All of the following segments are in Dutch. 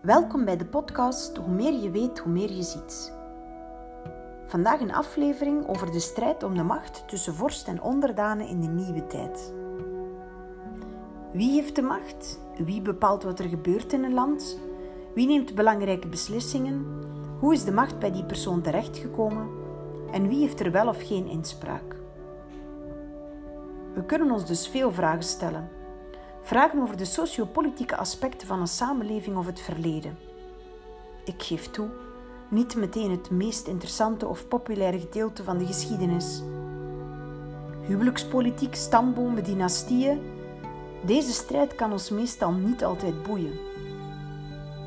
Welkom bij de podcast Hoe meer je weet, hoe meer je ziet. Vandaag een aflevering over de strijd om de macht tussen vorst en onderdanen in de nieuwe tijd. Wie heeft de macht? Wie bepaalt wat er gebeurt in een land? Wie neemt belangrijke beslissingen? Hoe is de macht bij die persoon terechtgekomen? En wie heeft er wel of geen inspraak? We kunnen ons dus veel vragen stellen. Vragen over de sociopolitieke aspecten van een samenleving of het verleden. Ik geef toe, niet meteen het meest interessante of populaire gedeelte van de geschiedenis. Huwelijkspolitiek, stambomen, dynastieën. Deze strijd kan ons meestal niet altijd boeien.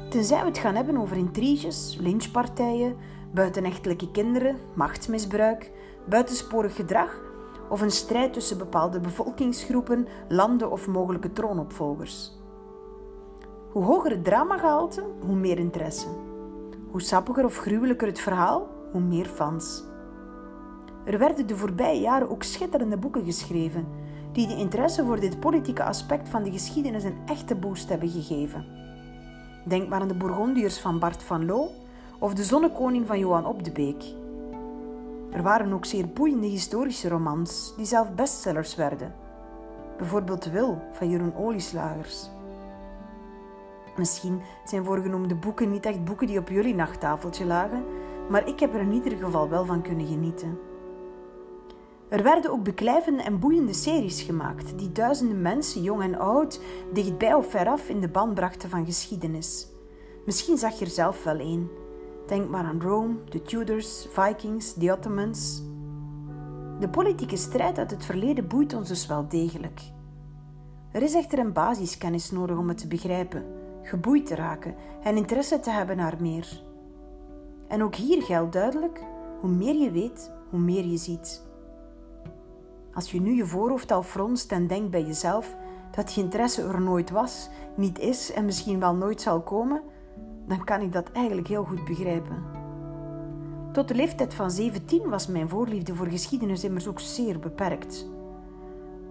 Tenzij we het gaan hebben over intriges, lynchpartijen, buitenechtelijke kinderen, machtsmisbruik, buitensporig gedrag of een strijd tussen bepaalde bevolkingsgroepen, landen of mogelijke troonopvolgers. Hoe hoger het dramagehalte, hoe meer interesse. Hoe sappiger of gruwelijker het verhaal, hoe meer fans. Er werden de voorbije jaren ook schitterende boeken geschreven die de interesse voor dit politieke aspect van de geschiedenis een echte boost hebben gegeven. Denk maar aan de Bourgondiërs van Bart van Loo of de Zonnekoning van Johan Op de Beek. Er waren ook zeer boeiende historische romans die zelf bestsellers werden. Bijvoorbeeld Wil van Jeroen Olieslagers. Misschien zijn voorgenoemde boeken niet echt boeken die op jullie nachttafeltje lagen, maar ik heb er in ieder geval wel van kunnen genieten. Er werden ook beklijvende en boeiende series gemaakt die duizenden mensen, jong en oud, dichtbij of veraf in de ban brachten van geschiedenis. Misschien zag je er zelf wel een. Denk maar aan Rome, de Tudors, Vikings, de Ottomans. De politieke strijd uit het verleden boeit ons dus wel degelijk. Er is echter een basiskennis nodig om het te begrijpen, geboeid te raken en interesse te hebben naar meer. En ook hier geldt duidelijk: hoe meer je weet, hoe meer je ziet. Als je nu je voorhoofd al fronst en denkt bij jezelf dat je interesse er nooit was, niet is en misschien wel nooit zal komen, dan kan ik dat eigenlijk heel goed begrijpen. Tot de leeftijd van 17 was mijn voorliefde voor geschiedenis immers ook zeer beperkt.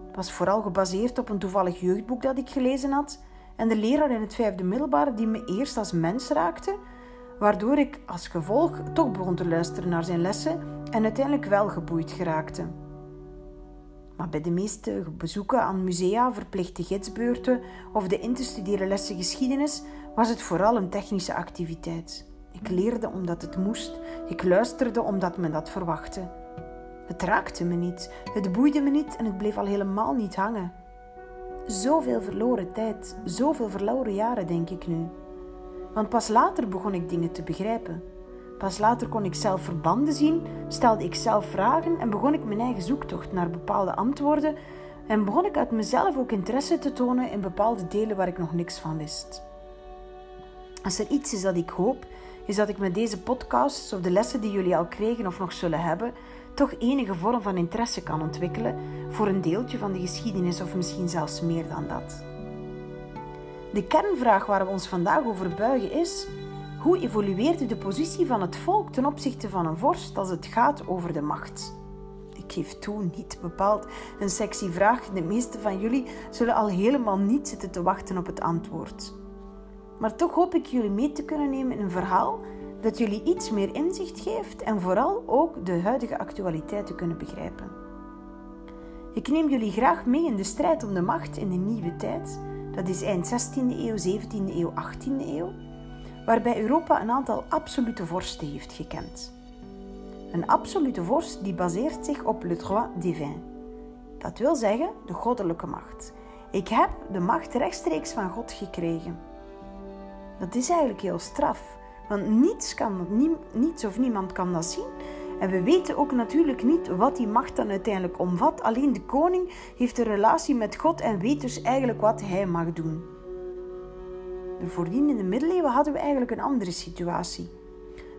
Het was vooral gebaseerd op een toevallig jeugdboek dat ik gelezen had en de leraar in het vijfde middelbaar die me eerst als mens raakte, waardoor ik als gevolg toch begon te luisteren naar zijn lessen en uiteindelijk wel geboeid geraakte. Maar bij de meeste bezoeken aan musea, verplichte gidsbeurten of de in te studeren lessen geschiedenis was het vooral een technische activiteit. Ik leerde omdat het moest, ik luisterde omdat men dat verwachtte. Het raakte me niet, het boeide me niet en het bleef al helemaal niet hangen. Zoveel verloren tijd, zoveel verloren jaren, denk ik nu. Want pas later begon ik dingen te begrijpen. Pas later kon ik zelf verbanden zien, stelde ik zelf vragen en begon ik mijn eigen zoektocht naar bepaalde antwoorden en begon ik uit mezelf ook interesse te tonen in bepaalde delen waar ik nog niks van wist. Als er iets is dat ik hoop, is dat ik met deze podcasts of de lessen die jullie al kregen of nog zullen hebben, toch enige vorm van interesse kan ontwikkelen voor een deeltje van de geschiedenis of misschien zelfs meer dan dat. De kernvraag waar we ons vandaag over buigen is: hoe evolueert de positie van het volk ten opzichte van een vorst als het gaat over de macht? Ik geef toe, niet bepaald een sexy vraag. De meeste van jullie zullen al helemaal niet zitten te wachten op het antwoord. Maar toch hoop ik jullie mee te kunnen nemen in een verhaal dat jullie iets meer inzicht geeft en vooral ook de huidige actualiteit te kunnen begrijpen. Ik neem jullie graag mee in de strijd om de macht in de nieuwe tijd. Dat is eind 16e eeuw, 17e eeuw, 18e eeuw, waarbij Europa een aantal absolute vorsten heeft gekend. Een absolute vorst die baseert zich op le droit divin. Dat wil zeggen de goddelijke macht. Ik heb de macht rechtstreeks van God gekregen. Dat is eigenlijk heel straf. Want niets, kan, of niemand kan dat zien. En we weten ook natuurlijk niet wat die macht dan uiteindelijk omvat. Alleen de koning heeft een relatie met God en weet dus eigenlijk wat hij mag doen. Voordien in de middeleeuwen hadden we eigenlijk een andere situatie.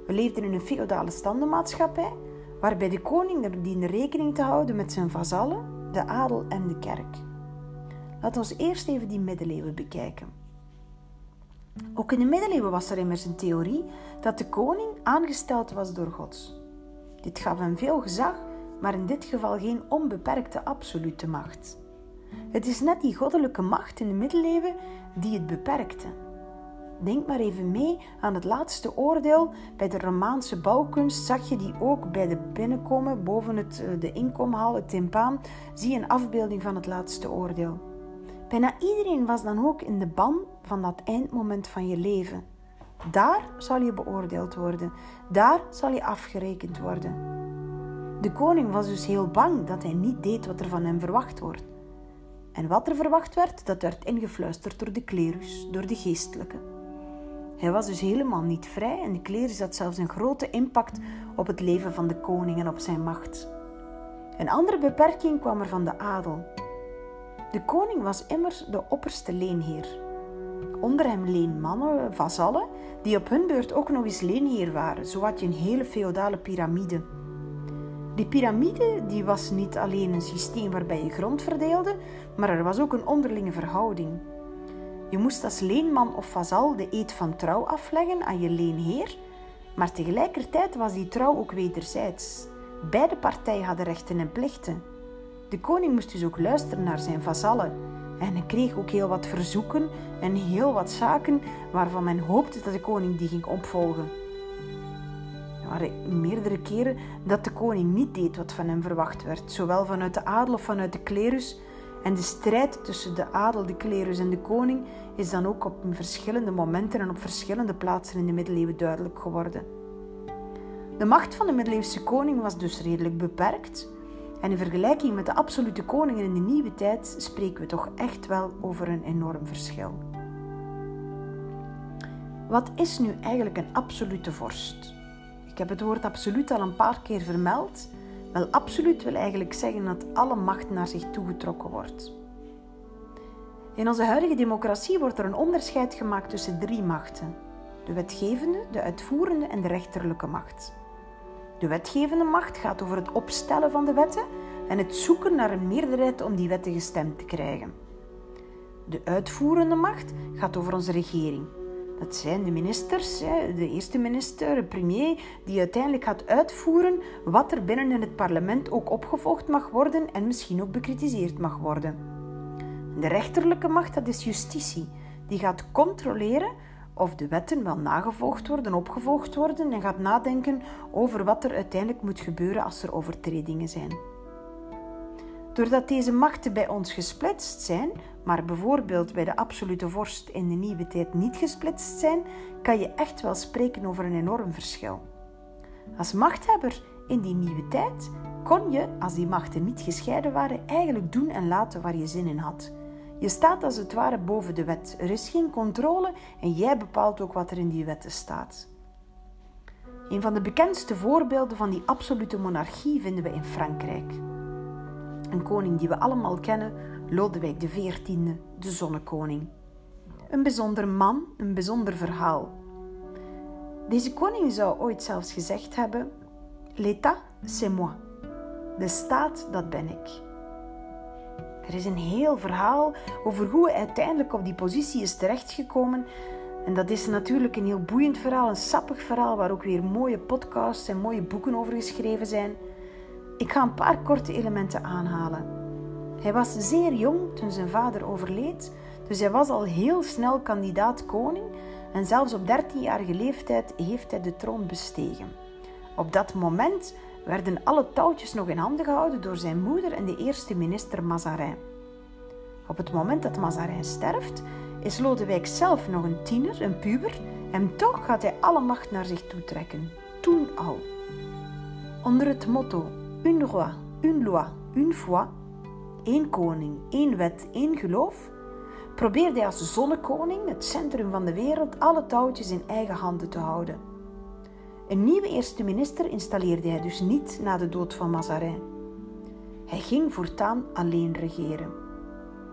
We leefden in een feodale standenmaatschappij, waarbij de koning er diende rekening te houden met zijn vazallen, de adel en de kerk. Laten we eerst even die middeleeuwen bekijken. Ook in de middeleeuwen was er immers een theorie dat de koning aangesteld was door God. Dit gaf hem veel gezag, maar in dit geval geen onbeperkte absolute macht. Het is net die goddelijke macht in de middeleeuwen die het beperkte. Denk maar even mee aan het laatste oordeel. Bij de Romaanse bouwkunst zag je die ook bij de binnenkomen, boven het, eh, de inkomhal, het timpaan, zie je een afbeelding van het laatste oordeel. Bijna iedereen was dan ook in de ban van dat eindmoment van je leven. Daar zal je beoordeeld worden, daar zal je afgerekend worden. De koning was dus heel bang dat hij niet deed wat er van hem verwacht wordt. En wat er verwacht werd, dat werd ingefluisterd door de klerus, door de geestelijke. Hij was dus helemaal niet vrij en de klerus had zelfs een grote impact op het leven van de koning en op zijn macht. Een andere beperking kwam er van de adel. De koning was immers de opperste leenheer. Onder hem leenmannen, vazallen, die op hun beurt ook nog eens leenheer waren. Zo had je een hele feodale piramide. Die piramide die was niet alleen een systeem waarbij je grond verdeelde, maar er was ook een onderlinge verhouding. Je moest als leenman of vazal de eed van trouw afleggen aan je leenheer, maar tegelijkertijd was die trouw ook wederzijds. Beide partijen hadden rechten en plichten. De koning moest dus ook luisteren naar zijn vazallen en hij kreeg ook heel wat verzoeken en heel wat zaken waarvan men hoopte dat de koning die ging opvolgen. Er waren meerdere keren dat de koning niet deed wat van hem verwacht werd, zowel vanuit de adel of vanuit de klerus. En de strijd tussen de adel, de klerus en de koning is dan ook op verschillende momenten en op verschillende plaatsen in de middeleeuwen duidelijk geworden. De macht van de middeleeuwse koning was dus redelijk beperkt. En in vergelijking met de absolute koningen in de nieuwe tijd spreken we toch echt wel over een enorm verschil. Wat is nu eigenlijk een absolute vorst? Ik heb het woord absoluut al een paar keer vermeld. Wel, absoluut wil eigenlijk zeggen dat alle macht naar zich toegetrokken wordt. In onze huidige democratie wordt er een onderscheid gemaakt tussen drie machten: de wetgevende, de uitvoerende en de rechterlijke macht. De wetgevende macht gaat over het opstellen van de wetten en het zoeken naar een meerderheid om die wetten gestemd te krijgen. De uitvoerende macht gaat over onze regering, dat zijn de ministers, de eerste minister, de premier, die uiteindelijk gaat uitvoeren wat er binnen in het parlement ook opgevolgd mag worden en misschien ook bekritiseerd mag worden. De rechterlijke macht, dat is justitie. Die gaat controleren of de wetten wel nagevolgd worden, opgevolgd worden en gaat nadenken over wat er uiteindelijk moet gebeuren als er overtredingen zijn. Doordat deze machten bij ons gesplitst zijn, maar bijvoorbeeld bij de absolute vorst in de nieuwe tijd niet gesplitst zijn, kan je echt wel spreken over een enorm verschil. Als machthebber in die nieuwe tijd kon je, als die machten niet gescheiden waren, eigenlijk doen en laten waar je zin in had. Je staat als het ware boven de wet. Er is geen controle en jij bepaalt ook wat er in die wetten staat. Een van de bekendste voorbeelden van die absolute monarchie vinden we in Frankrijk. Een koning die we allemaal kennen, Lodewijk XIV, de zonnekoning. Een bijzonder man, een bijzonder verhaal. Deze koning zou ooit zelfs gezegd hebben: L'État, c'est moi. De staat, dat ben ik. Er is een heel verhaal over hoe hij uiteindelijk op die positie is terechtgekomen. En dat is natuurlijk een heel boeiend verhaal, een sappig verhaal waar ook weer mooie podcasts en mooie boeken over geschreven zijn. Ik ga een paar korte elementen aanhalen. Hij was zeer jong toen zijn vader overleed, dus hij was al heel snel kandidaat koning en zelfs op 13-jarige leeftijd heeft hij de troon bestegen. Op dat moment werden alle touwtjes nog in handen gehouden door zijn moeder en de eerste minister Mazarin. Op het moment dat Mazarin sterft, is Lodewijk zelf nog een tiener, een puber, en toch gaat hij alle macht naar zich toe trekken. Toen al. Onder het motto Un roi, une loi, une foi, één koning, één wet, één geloof, probeerde hij als zonnekoning, het centrum van de wereld, alle touwtjes in eigen handen te houden. Een nieuwe eerste minister installeerde hij dus niet na de dood van Mazarin. Hij ging voortaan alleen regeren.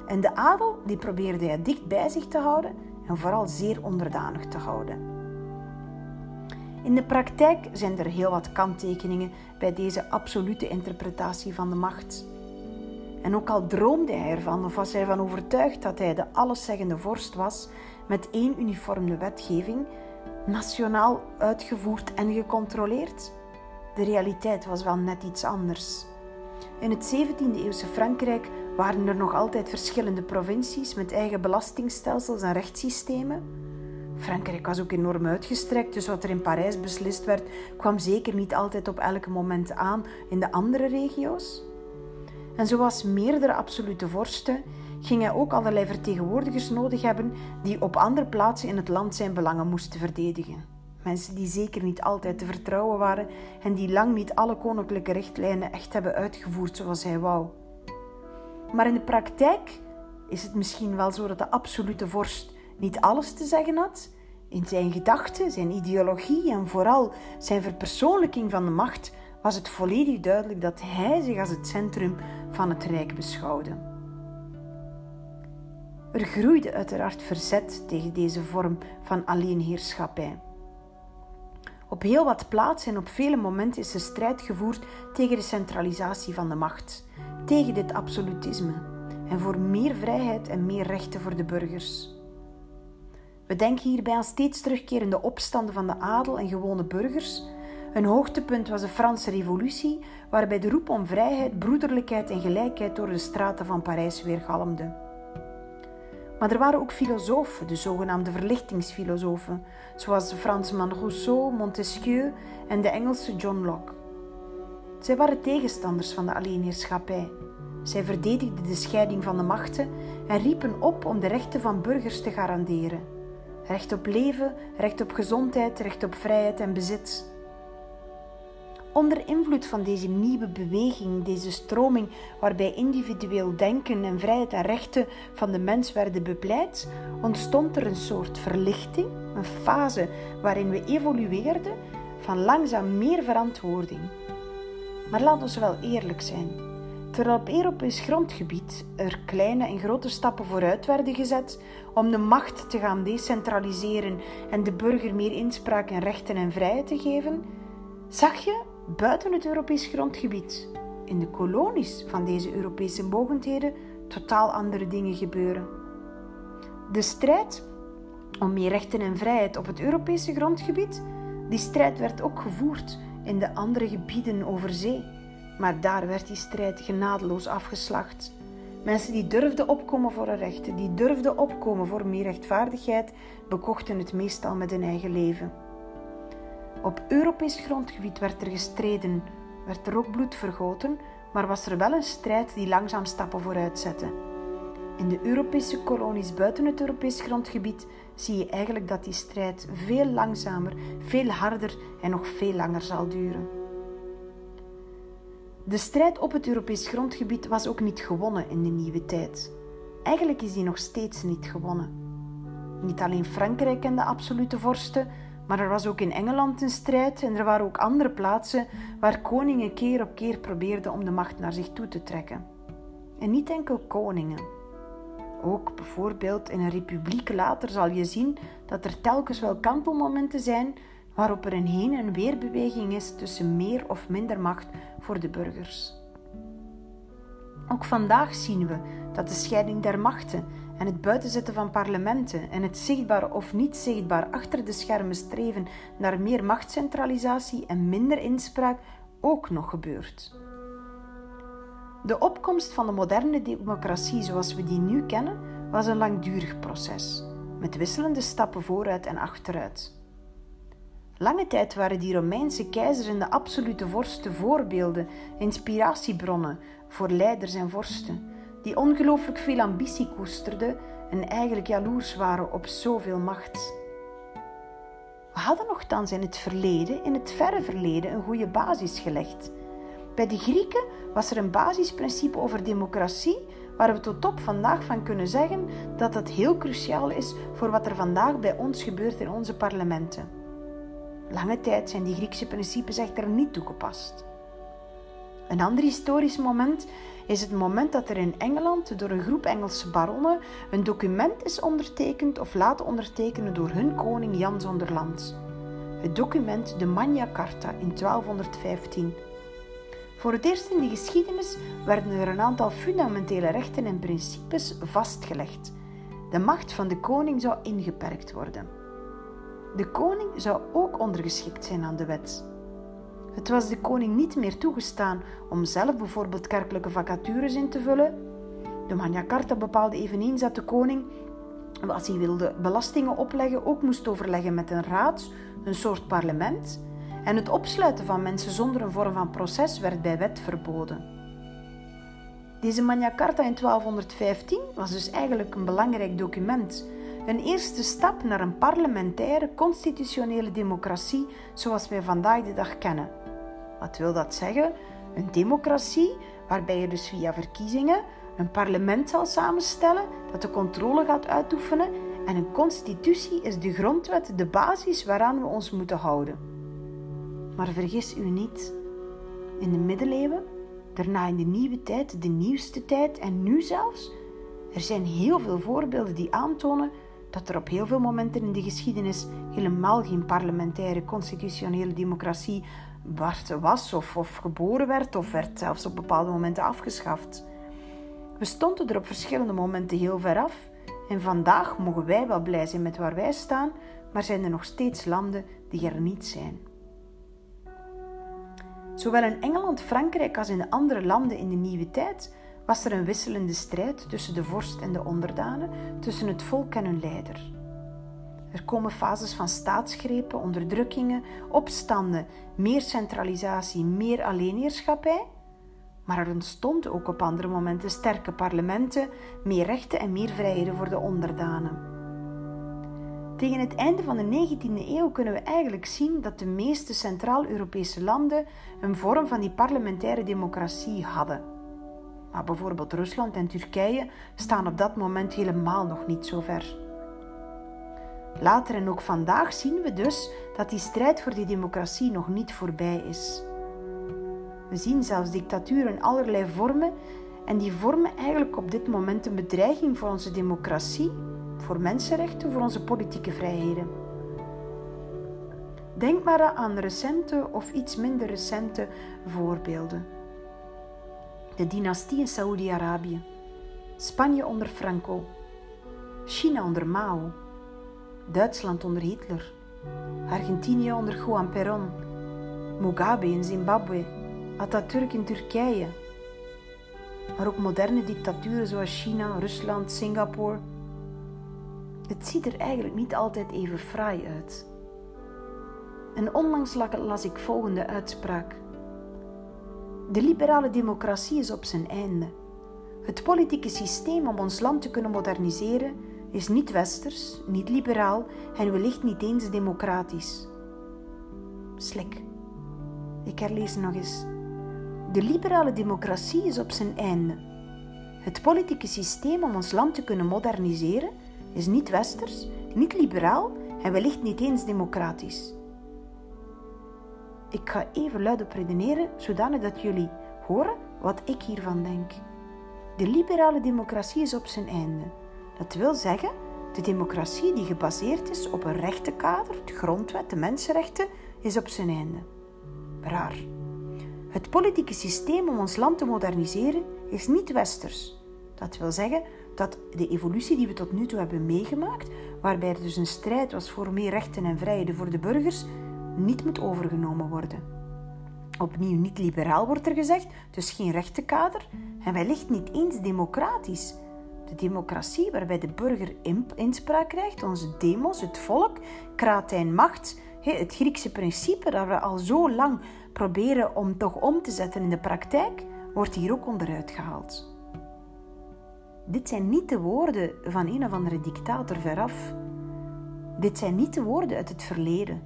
En de adel die probeerde hij dicht bij zich te houden en vooral zeer onderdanig te houden. In de praktijk zijn er heel wat kanttekeningen bij deze absolute interpretatie van de macht. En ook al droomde hij ervan of was hij ervan overtuigd dat hij de alleszeggende vorst was met één uniforme wetgeving, nationaal uitgevoerd en gecontroleerd, de realiteit was wel net iets anders. In het 17e-eeuwse Frankrijk waren er nog altijd verschillende provincies met eigen belastingstelsels en rechtssystemen. Frankrijk was ook enorm uitgestrekt, dus wat er in Parijs beslist werd, kwam zeker niet altijd op elk moment aan in de andere regio's. En zoals meerdere absolute vorsten ging hij ook allerlei vertegenwoordigers nodig hebben die op andere plaatsen in het land zijn belangen moesten verdedigen. Mensen die zeker niet altijd te vertrouwen waren en die lang niet alle koninklijke richtlijnen echt hebben uitgevoerd zoals hij wou. Maar in de praktijk is het misschien wel zo dat de absolute vorst niet alles te zeggen had. In zijn gedachten, zijn ideologie en vooral zijn verpersoonlijking van de macht was het volledig duidelijk dat hij zich als het centrum van het rijk beschouwde. Er groeide uiteraard verzet tegen deze vorm van alleenheerschappij. Op heel wat plaatsen en op vele momenten is de strijd gevoerd tegen de centralisatie van de macht, tegen dit absolutisme en voor meer vrijheid en meer rechten voor de burgers. We denken hierbij aan steeds terugkerende opstanden van de adel en gewone burgers. Een hoogtepunt was de Franse Revolutie, waarbij de roep om vrijheid, broederlijkheid en gelijkheid door de straten van Parijs weergalmde. Maar er waren ook filosofen, de zogenaamde verlichtingsfilosofen, zoals de Fransman Rousseau, Montesquieu en de Engelse John Locke. Zij waren tegenstanders van de alleenheerschappij. Zij verdedigden de scheiding van de machten en riepen op om de rechten van burgers te garanderen. Recht op leven, recht op gezondheid, recht op vrijheid en bezit. Onder invloed van deze nieuwe beweging, deze stroming waarbij individueel denken en vrijheid en rechten van de mens werden bepleit, ontstond er een soort verlichting, een fase waarin we evolueerden van langzaam meer verantwoording. Maar laat ons wel eerlijk zijn. Terwijl op Europees grondgebied er kleine en grote stappen vooruit werden gezet om de macht te gaan decentraliseren en de burger meer inspraak en rechten en vrijheid te geven, zag je buiten het Europees grondgebied, in de kolonies van deze Europese mogendheden, totaal andere dingen gebeuren. De strijd om meer rechten en vrijheid op het Europese grondgebied, die strijd werd ook gevoerd in de andere gebieden over zee. Maar daar werd die strijd genadeloos afgeslacht. Mensen die durfden opkomen voor hun rechten, die durfden opkomen voor meer rechtvaardigheid, bekochten het meestal met hun eigen leven. Op Europees grondgebied werd er gestreden, werd er ook bloed vergoten, maar was er wel een strijd die langzaam stappen vooruit zette. In de Europese kolonies buiten het Europees grondgebied zie je eigenlijk dat die strijd veel langzamer, veel harder en nog veel langer zal duren. De strijd op het Europees grondgebied was ook niet gewonnen in de nieuwe tijd. Eigenlijk is die nog steeds niet gewonnen. Niet alleen Frankrijk en de absolute vorsten, maar er was ook in Engeland een strijd en er waren ook andere plaatsen waar koningen keer op keer probeerden om de macht naar zich toe te trekken. En niet enkel koningen. Ook bijvoorbeeld in een republiek later zal je zien dat er telkens wel kantelmomenten zijn waarop er een heen- en weerbeweging is tussen meer of minder macht voor de burgers. Ook vandaag zien we dat de scheiding der machten en het buitenzetten van parlementen en het zichtbaar of niet zichtbaar achter de schermen streven naar meer machtscentralisatie en minder inspraak ook nog gebeurt. De opkomst van de moderne democratie zoals we die nu kennen was een langdurig proces, met wisselende stappen vooruit en achteruit. Lange tijd waren die Romeinse keizers en de absolute vorsten voorbeelden, inspiratiebronnen voor leiders en vorsten die ongelooflijk veel ambitie koesterden en eigenlijk jaloers waren op zoveel macht. We hadden nogthans in het verleden, in het verre verleden, een goede basis gelegd. Bij de Grieken was er een basisprincipe over democratie waar we tot op vandaag van kunnen zeggen dat dat heel cruciaal is voor wat er vandaag bij ons gebeurt in onze parlementen. Lange tijd zijn die Griekse principes echter niet toegepast. Een ander historisch moment is het moment dat er in Engeland door een groep Engelse baronnen een document is ondertekend of laten ondertekenen door hun koning Jan Zonderland. Het document de Magna Carta in 1215. Voor het eerst in de geschiedenis werden er een aantal fundamentele rechten en principes vastgelegd. De macht van de koning zou ingeperkt worden. De koning zou ook ondergeschikt zijn aan de wet. Het was de koning niet meer toegestaan om zelf bijvoorbeeld kerkelijke vacatures in te vullen. De Magna Carta bepaalde eveneens dat de koning als hij wilde belastingen opleggen, ook moest overleggen met een raad, een soort parlement. En het opsluiten van mensen zonder een vorm van proces werd bij wet verboden. Deze Magna Carta in 1215 was dus eigenlijk een belangrijk document. Een eerste stap naar een parlementaire, constitutionele democratie zoals wij vandaag de dag kennen. Wat wil dat zeggen? Een democratie waarbij je dus via verkiezingen een parlement zal samenstellen dat de controle gaat uitoefenen en een constitutie is de grondwet, de basis waaraan we ons moeten houden. Maar vergis u niet, in de middeleeuwen, daarna in de nieuwe tijd, de nieuwste tijd en nu zelfs, er zijn heel veel voorbeelden die aantonen dat er op heel veel momenten in de geschiedenis helemaal geen parlementaire constitutionele democratie was of, of geboren werd of werd zelfs op bepaalde momenten afgeschaft. We stonden er op verschillende momenten heel ver af en vandaag mogen wij wel blij zijn met waar wij staan, maar zijn er nog steeds landen die er niet zijn. Zowel in Engeland, Frankrijk als in andere landen in de nieuwe tijd was er een wisselende strijd tussen de vorst en de onderdanen, tussen het volk en hun leider. Er komen fases van staatsgrepen, onderdrukkingen, opstanden, meer centralisatie, meer alleenheerschappij. Maar er ontstonden ook op andere momenten sterke parlementen, meer rechten en meer vrijheden voor de onderdanen. Tegen het einde van de 19e eeuw kunnen we eigenlijk zien dat de meeste Centraal-Europese landen een vorm van die parlementaire democratie hadden. Maar bijvoorbeeld Rusland en Turkije staan op dat moment helemaal nog niet zo ver. Later en ook vandaag zien we dus dat die strijd voor die democratie nog niet voorbij is. We zien zelfs dictaturen in allerlei vormen en die vormen eigenlijk op dit moment een bedreiging voor onze democratie, voor mensenrechten, voor onze politieke vrijheden. Denk maar aan recente of iets minder recente voorbeelden. De dynastie in Saoedi-Arabië, Spanje onder Franco, China onder Mao, Duitsland onder Hitler, Argentinië onder Juan Perón, Mugabe in Zimbabwe, Atatürk in Turkije, maar ook moderne dictaturen zoals China, Rusland, Singapore. Het ziet er eigenlijk niet altijd even fraai uit. En onlangs las ik volgende uitspraak. De liberale democratie is op zijn einde. Het politieke systeem om ons land te kunnen moderniseren is niet westers, niet liberaal en wellicht niet eens democratisch. Slik. Ik herlees nog eens. De liberale democratie is op zijn einde. Het politieke systeem om ons land te kunnen moderniseren is niet westers, niet liberaal en wellicht niet eens democratisch. Ik ga even luid op redeneren, zodanig dat jullie horen wat ik hiervan denk. De liberale democratie is op zijn einde. Dat wil zeggen, de democratie die gebaseerd is op een rechtenkader, de grondwet, de mensenrechten, is op zijn einde. Raar. Het politieke systeem om ons land te moderniseren is niet westers. Dat wil zeggen dat de evolutie die we tot nu toe hebben meegemaakt, waarbij er dus een strijd was voor meer rechten en vrijheden voor de burgers, niet moet overgenomen worden. Opnieuw niet liberaal wordt er gezegd, dus geen rechtenkader en wellicht niet eens democratisch. De democratie waarbij de burger inspraak krijgt, onze demos, het volk, kratijn macht, het Griekse principe dat we al zo lang proberen om toch om te zetten in de praktijk, wordt hier ook onderuit gehaald. Dit zijn niet de woorden van een of andere dictator veraf. Dit zijn niet de woorden uit het verleden.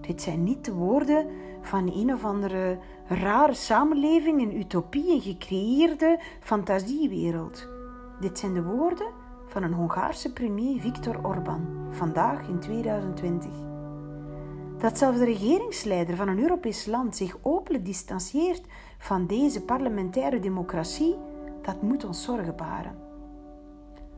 Dit zijn niet de woorden van een of andere rare samenleving, een utopie, een gecreëerde fantasiewereld. Dit zijn de woorden van een Hongaarse premier Viktor Orbán, vandaag in 2020. Dat zelfs de regeringsleider van een Europees land zich openlijk distancieert van deze parlementaire democratie, dat moet ons zorgen baren.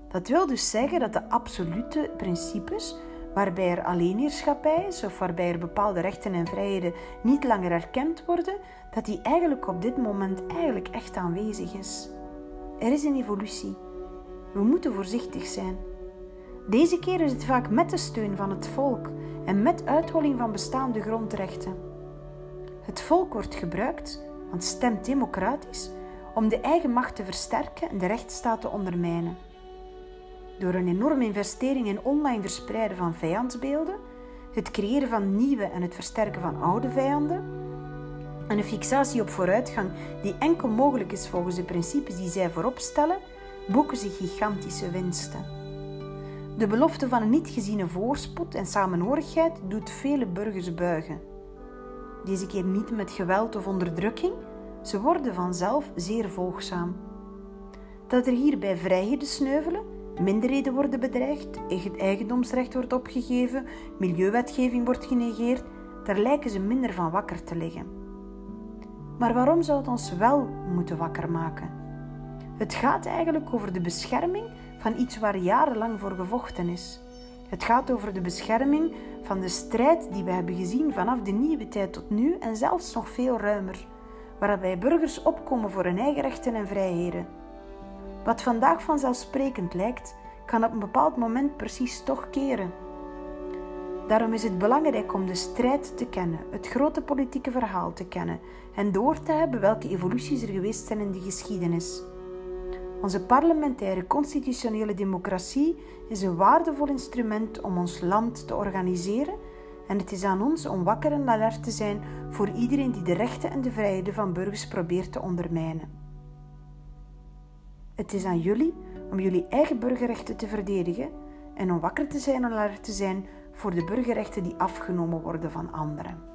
Dat wil dus zeggen dat de absolute principes waarbij er alleenheerschappij is of waarbij er bepaalde rechten en vrijheden niet langer erkend worden, dat die eigenlijk op dit moment eigenlijk echt aanwezig is. Er is een evolutie. We moeten voorzichtig zijn. Deze keer is het vaak met de steun van het volk en met uitholling van bestaande grondrechten. Het volk wordt gebruikt, want stemt democratisch, om de eigen macht te versterken en de rechtsstaat te ondermijnen. door een enorme investering in online verspreiden van vijandsbeelden, het creëren van nieuwe en het versterken van oude vijanden, en een fixatie op vooruitgang die enkel mogelijk is volgens de principes die zij voorop stellen, boeken ze gigantische winsten. De belofte van een niet geziene voorspoed en samenhorigheid doet vele burgers buigen. Deze keer niet met geweld of onderdrukking, ze worden vanzelf zeer volgzaam. Dat er hierbij vrijheden sneuvelen, minderheden worden bedreigd, eigendomsrecht wordt opgegeven, milieuwetgeving wordt genegeerd, daar lijken ze minder van wakker te liggen. Maar waarom zou het ons wel moeten wakker maken? Het gaat eigenlijk over de bescherming van iets waar jarenlang voor gevochten is. Het gaat over de bescherming van de strijd die we hebben gezien vanaf de nieuwe tijd tot nu en zelfs nog veel ruimer, waarbij burgers opkomen voor hun eigen rechten en vrijheden. Wat vandaag vanzelfsprekend lijkt, kan op een bepaald moment precies toch keren. Daarom is het belangrijk om de strijd te kennen, het grote politieke verhaal te kennen en door te hebben welke evoluties er geweest zijn in de geschiedenis. Onze parlementaire constitutionele democratie is een waardevol instrument om ons land te organiseren en het is aan ons om wakker en alert te zijn voor iedereen die de rechten en de vrijheden van burgers probeert te ondermijnen. Het is aan jullie om jullie eigen burgerrechten te verdedigen en om wakker te zijn en alert te zijn voor de burgerrechten die afgenomen worden van anderen.